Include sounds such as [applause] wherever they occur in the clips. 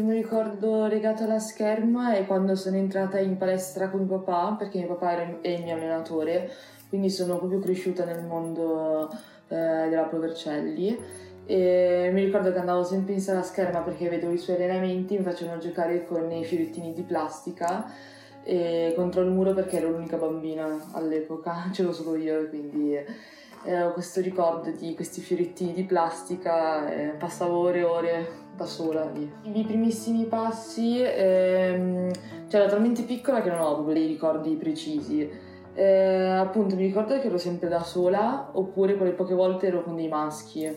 Primo ricordo legato alla scherma è quando sono entrata in palestra con mio papà, perché mio papà è il mio allenatore, quindi sono proprio cresciuta nel mondo eh, della Provercelli. E mi ricordo che andavo sempre in sala scherma perché vedevo i suoi allenamenti, mi facevano giocare con i fioriettini di plastica contro il muro perché ero l'unica bambina all'epoca, [laughs] c'ero solo io quindi eh, questo ricordo di questi fioriettini di plastica e passavo ore e ore da sola lì. I miei primissimi passi, ehm, cioè ero talmente piccola che non ho proprio dei ricordi precisi eh, appunto mi ricordo che ero sempre da sola oppure quelle poche volte ero con dei maschi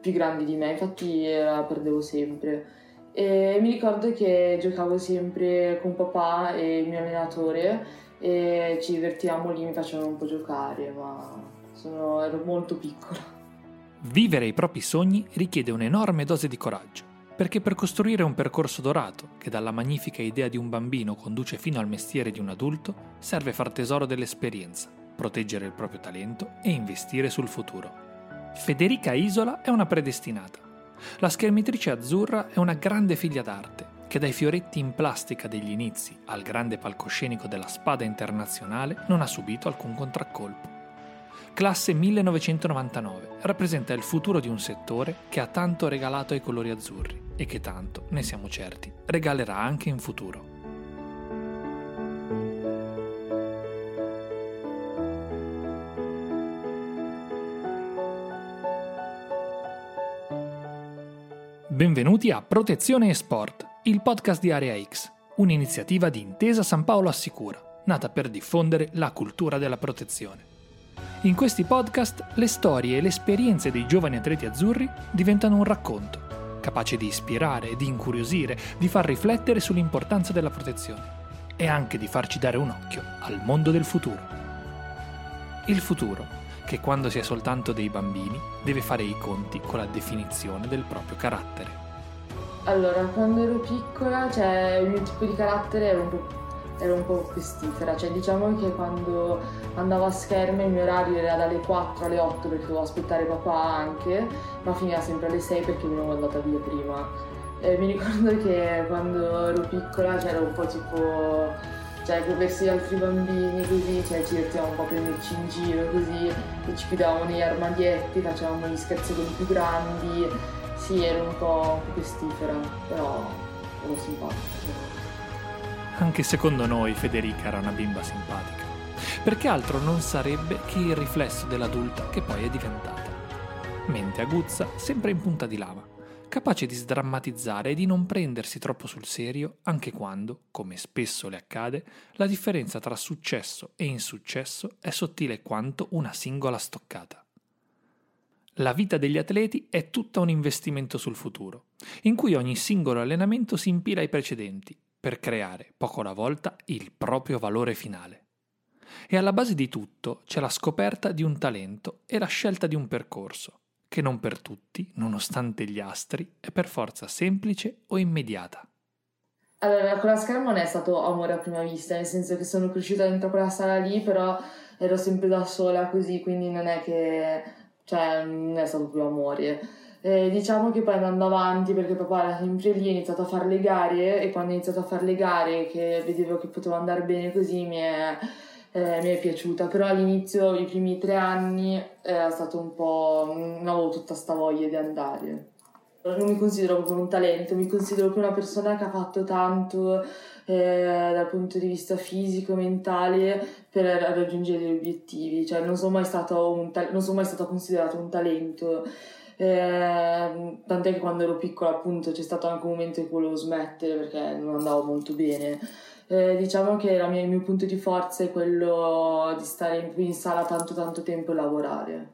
più grandi di me, infatti la perdevo sempre. E mi ricordo che giocavo sempre con papà e il mio allenatore e ci divertivamo lì, mi facevano un po' giocare, ma sono, ero molto piccola. Vivere i propri sogni richiede un'enorme dose di coraggio perché per costruire un percorso dorato, che dalla magnifica idea di un bambino conduce fino al mestiere di un adulto, serve far tesoro dell'esperienza, proteggere il proprio talento e investire sul futuro. Federica Isola è una predestinata. La schermitrice azzurra è una grande figlia d'arte, che dai fioretti in plastica degli inizi al grande palcoscenico della spada internazionale non ha subito alcun contraccolpo. Classe 1999 rappresenta il futuro di un settore che ha tanto regalato ai colori azzurri e che tanto, ne siamo certi, regalerà anche in futuro. Benvenuti a Protezione e Sport, il podcast di Area X, un'iniziativa di Intesa San Paolo Assicura, nata per diffondere la cultura della protezione. In questi podcast le storie e le esperienze dei giovani atleti azzurri diventano un racconto capace di ispirare, di incuriosire, di far riflettere sull'importanza della protezione e anche di farci dare un occhio al mondo del futuro. Il futuro, che quando si è soltanto dei bambini deve fare i conti con la definizione del proprio carattere. Allora, quando ero piccola, cioè il mio tipo di carattere era un po' ero un po' pestifera, cioè diciamo che quando andavo a schermo il mio orario era dalle 4 alle 8 perché dovevo aspettare papà anche, ma finiva sempre alle 6 perché mi ero andata via prima. E mi ricordo che quando ero piccola c'era un po' tipo, cioè verso gli altri bambini così, cioè ci divertivamo un po' a prenderci in giro così, e ci chiudevamo negli armadietti, facevamo gli scherzi con i più grandi, sì ero un po' pestifera, però ero simpatica. Anche secondo noi Federica era una bimba simpatica, perché altro non sarebbe che il riflesso dell'adulta che poi è diventata. Mente aguzza, sempre in punta di lava, capace di sdrammatizzare e di non prendersi troppo sul serio anche quando, come spesso le accade, la differenza tra successo e insuccesso è sottile quanto una singola stoccata. La vita degli atleti è tutta un investimento sul futuro, in cui ogni singolo allenamento si impila ai precedenti per creare, poco alla volta, il proprio valore finale. E alla base di tutto c'è la scoperta di un talento e la scelta di un percorso, che non per tutti, nonostante gli astri, è per forza semplice o immediata. Allora, con la scherma non è stato amore a prima vista, nel senso che sono cresciuta dentro quella sala lì, però ero sempre da sola così, quindi non è che, cioè, non è stato più amore eh, diciamo che poi andando avanti, perché papà era sempre lì, ho iniziato a fare le gare e quando ho iniziato a fare le gare, che vedevo che poteva andare bene così, mi è, eh, mi è piaciuta. Però all'inizio, i primi tre anni, era stato un po'... non avevo tutta sta voglia di andare. Non mi considero proprio un talento, mi considero più una persona che ha fatto tanto eh, dal punto di vista fisico, mentale per raggiungere gli obiettivi. Cioè, non sono mai stato, un ta- non mai stato considerato un talento eh, tant'è che quando ero piccola appunto c'è stato anche un momento in cui volevo smettere perché non andavo molto bene. Eh, diciamo che mia, il mio punto di forza è quello di stare in, in sala tanto tanto tempo e lavorare.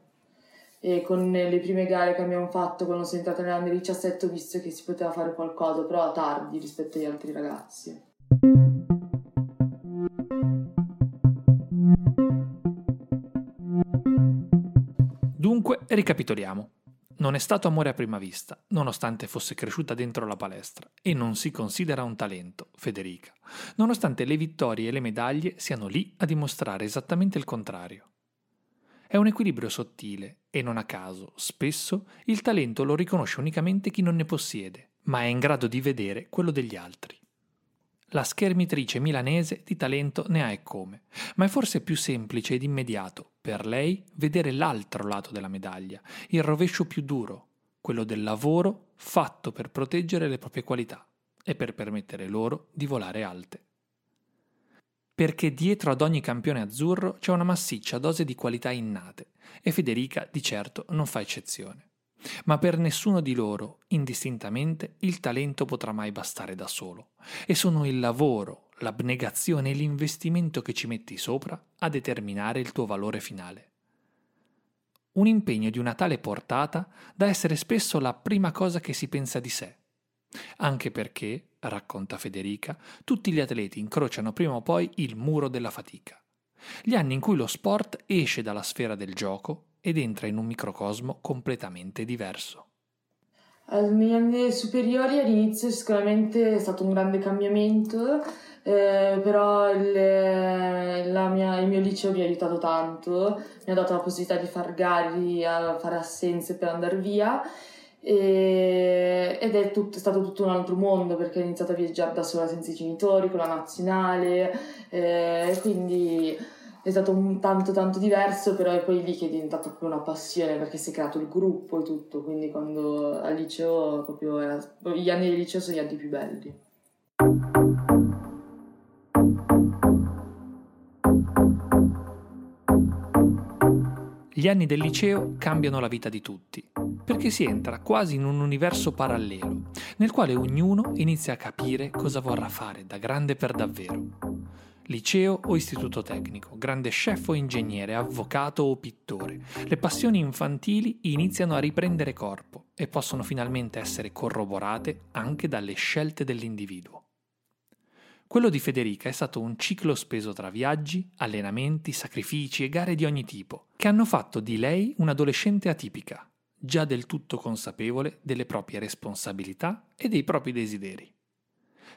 E con le prime gare che abbiamo fatto quando sono entrata nell'anno 17 ho visto che si poteva fare qualcosa, però tardi rispetto agli altri ragazzi. Ricapitoliamo. Non è stato amore a prima vista, nonostante fosse cresciuta dentro la palestra, e non si considera un talento, Federica, nonostante le vittorie e le medaglie siano lì a dimostrare esattamente il contrario. È un equilibrio sottile e non a caso, spesso, il talento lo riconosce unicamente chi non ne possiede, ma è in grado di vedere quello degli altri. La schermitrice milanese di talento ne ha e come, ma è forse più semplice ed immediato per lei vedere l'altro lato della medaglia, il rovescio più duro, quello del lavoro fatto per proteggere le proprie qualità e per permettere loro di volare alte. Perché dietro ad ogni campione azzurro c'è una massiccia dose di qualità innate e Federica di certo non fa eccezione. Ma per nessuno di loro, indistintamente, il talento potrà mai bastare da solo. E sono il lavoro, l'abnegazione e l'investimento che ci metti sopra a determinare il tuo valore finale. Un impegno di una tale portata da essere spesso la prima cosa che si pensa di sé. Anche perché, racconta Federica, tutti gli atleti incrociano prima o poi il muro della fatica. Gli anni in cui lo sport esce dalla sfera del gioco ed entra in un microcosmo completamente diverso. Negli anni superiori all'inizio sicuramente è stato un grande cambiamento, eh, però il, mia, il, mio liceo mi ha aiutato tanto, mi ha dato la possibilità di far gare, a fare assenze per andare via e, ed è, tutto, è, stato tutto un altro mondo perché ho iniziato a viaggiare da sola senza i genitori, con la nazionale, eh, quindi è stato un tanto tanto diverso, però è poi lì che è diventato proprio una passione perché si è creato il gruppo e tutto, quindi quando al liceo proprio era, gli anni del liceo sono gli anni più belli. Gli anni del liceo cambiano la vita di tutti, perché si entra quasi in un universo parallelo, nel quale ognuno inizia a capire cosa vorrà fare da grande per davvero liceo o istituto tecnico, grande chef o ingegnere, avvocato o pittore. Le passioni infantili iniziano a riprendere corpo e possono finalmente essere corroborate anche dalle scelte dell'individuo. Quello di Federica è stato un ciclo speso tra viaggi, allenamenti, sacrifici e gare di ogni tipo, che hanno fatto di lei un'adolescente atipica, già del tutto consapevole delle proprie responsabilità e dei propri desideri.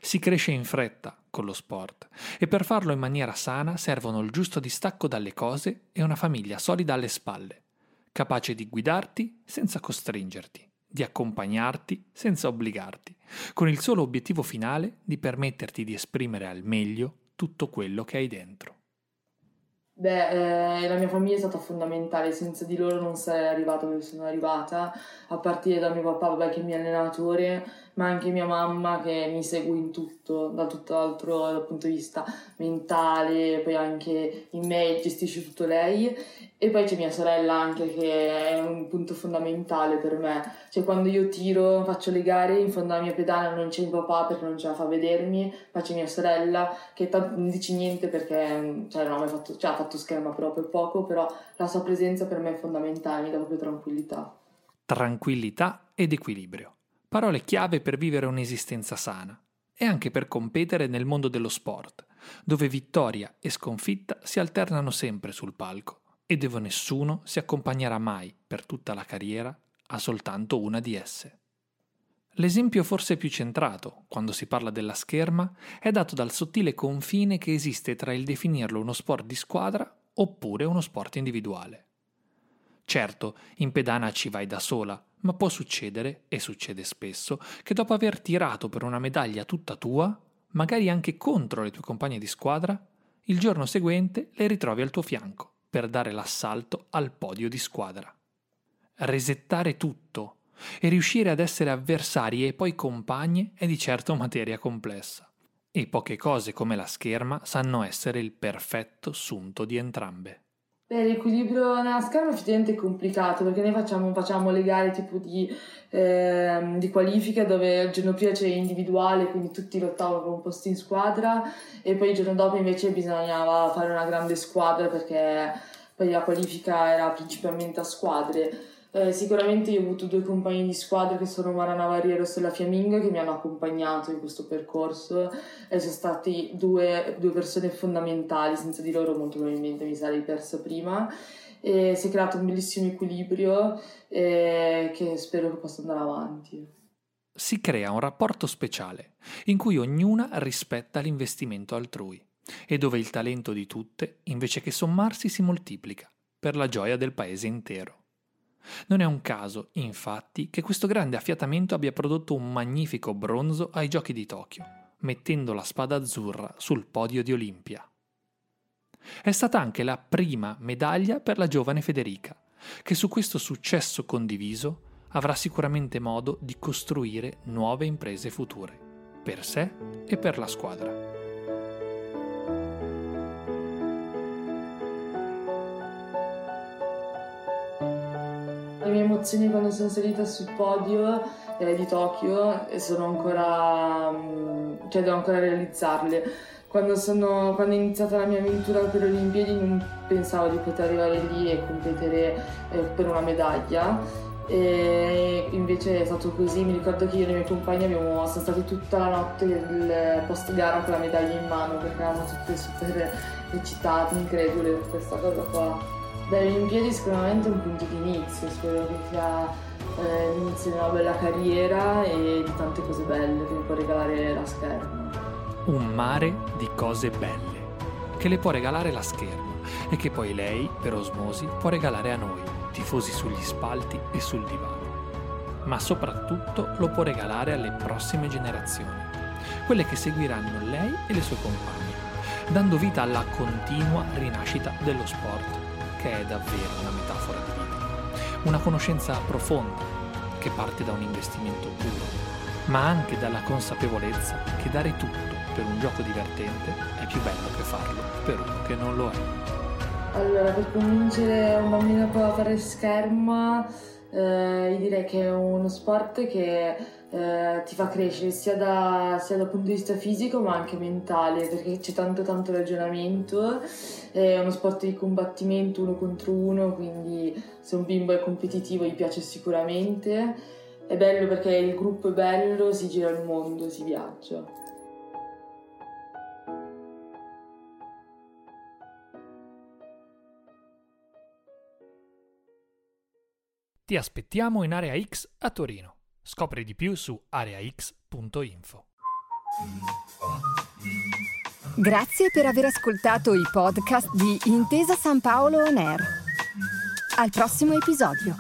Si cresce in fretta con lo sport e per farlo in maniera sana servono il giusto distacco dalle cose e una famiglia solida alle spalle, capace di guidarti senza costringerti, di accompagnarti senza obbligarti, con il solo obiettivo finale di permetterti di esprimere al meglio tutto quello che hai dentro. Beh, eh, la mia famiglia è stata fondamentale, senza di loro non sarei arrivata dove sono arrivata, a partire da mio papà, vabbè, che è il mio allenatore, ma anche mia mamma che mi segue in tutto, da tutt'altro dal punto di vista mentale, poi anche in me gestisce tutto lei e poi c'è mia sorella anche che è un punto fondamentale per me, cioè quando io tiro, faccio le gare, in fondo alla mia pedana non c'è mio papà perché non ce la fa vedermi, ma c'è mia sorella che tanto non dice niente perché cioè, non ha mai fatto, cioè, ha fatto scherma proprio poco, però la sua presenza per me è fondamentale, mi dà proprio tranquillità. Tranquillità ed equilibrio. Parole chiave per vivere un'esistenza sana. E anche per competere nel mondo dello sport, dove vittoria e sconfitta si alternano sempre sul palco e dove nessuno si accompagnerà mai per tutta la carriera a soltanto una di esse. L'esempio forse più centrato, quando si parla della scherma, è dato dal sottile confine che esiste tra il definirlo uno sport di squadra oppure uno sport individuale. Certo, in pedana ci vai da sola, ma può succedere, e succede spesso, che dopo aver tirato per una medaglia tutta tua, magari anche contro le tue compagne di squadra, il giorno seguente le ritrovi al tuo fianco per dare l'assalto al podio di squadra. Resettare tutto e riuscire ad essere avversari e poi compagne è di certo materia complessa. E poche cose come la scherma sanno essere il perfetto sunto di entrambe. Beh, l'equilibrio scherma effettivamente è complicato perché noi facciamo, facciamo le gare tipo di, eh, di qualifica dove il giorno prima c'è individuale, quindi tutti lottavano per un posto in squadra e poi il giorno dopo invece bisognava fare una grande squadra perché poi la qualifica era principalmente a squadre. Eh, sicuramente io ho avuto due compagni di squadra che sono Mara Navariero e Stella Fiamminga che mi hanno accompagnato in questo percorso e sono stati due, due persone fondamentali, senza di loro molto probabilmente mi sarei persa prima e si è creato un bellissimo equilibrio eh, che spero che possa andare avanti. Si crea un rapporto speciale in cui ognuna rispetta l'investimento altrui e dove il talento di tutte, invece che sommarsi, si moltiplica per la gioia del paese intero. Non è un caso, infatti, che questo grande affiatamento abbia prodotto un magnifico bronzo ai Giochi di Tokyo, mettendo la spada azzurra sul podio di Olimpia. È stata anche la prima medaglia per la giovane Federica, che su questo successo condiviso avrà sicuramente modo di costruire nuove imprese future, per sé e per la squadra. Emozioni quando sono salita sul podio eh, di Tokyo sono ancora, mm, cioè devo ancora realizzarle. Quando, sono, quando è iniziata la mia avventura per le Olimpiadi non pensavo di poter arrivare lì e competere eh, per una medaglia e invece è stato così, mi ricordo che io e i miei compagni abbiamo, siamo stati tutta la notte del post gara con la medaglia in mano perché eravamo tutte super eccitate, incredule per questa cosa qua. Dalle Olimpiadi sicuramente è un punto di inizio, spero che sia eh, l'inizio di una bella carriera e di tante cose belle che mi può regalare la scherma. Un mare di cose belle che le può regalare la scherma e che poi lei, per osmosi, può regalare a noi, tifosi sugli spalti e sul divano. Ma soprattutto lo può regalare alle prossime generazioni, quelle che seguiranno lei e le sue compagne, dando vita alla continua rinascita dello sport che è davvero una metafora di vita, una conoscenza profonda che parte da un investimento puro, ma anche dalla consapevolezza che dare tutto per un gioco divertente è più bello che farlo per uno che non lo è. Allora, per convincere un bambino a fare scherma, eh, direi che è uno sport che eh, ti fa crescere sia, da, sia, dal punto di vista fisico ma anche mentale perché c'è tanto tanto ragionamento, è uno sport di combattimento uno contro uno, quindi se un bimbo è competitivo gli piace sicuramente, è bello perché il gruppo è bello, si gira il mondo, si viaggia. Ti aspettiamo in Area X a Torino. Scopri di più su areax.info. Grazie per aver ascoltato i podcast di Intesa San Paolo On Air. Al prossimo episodio.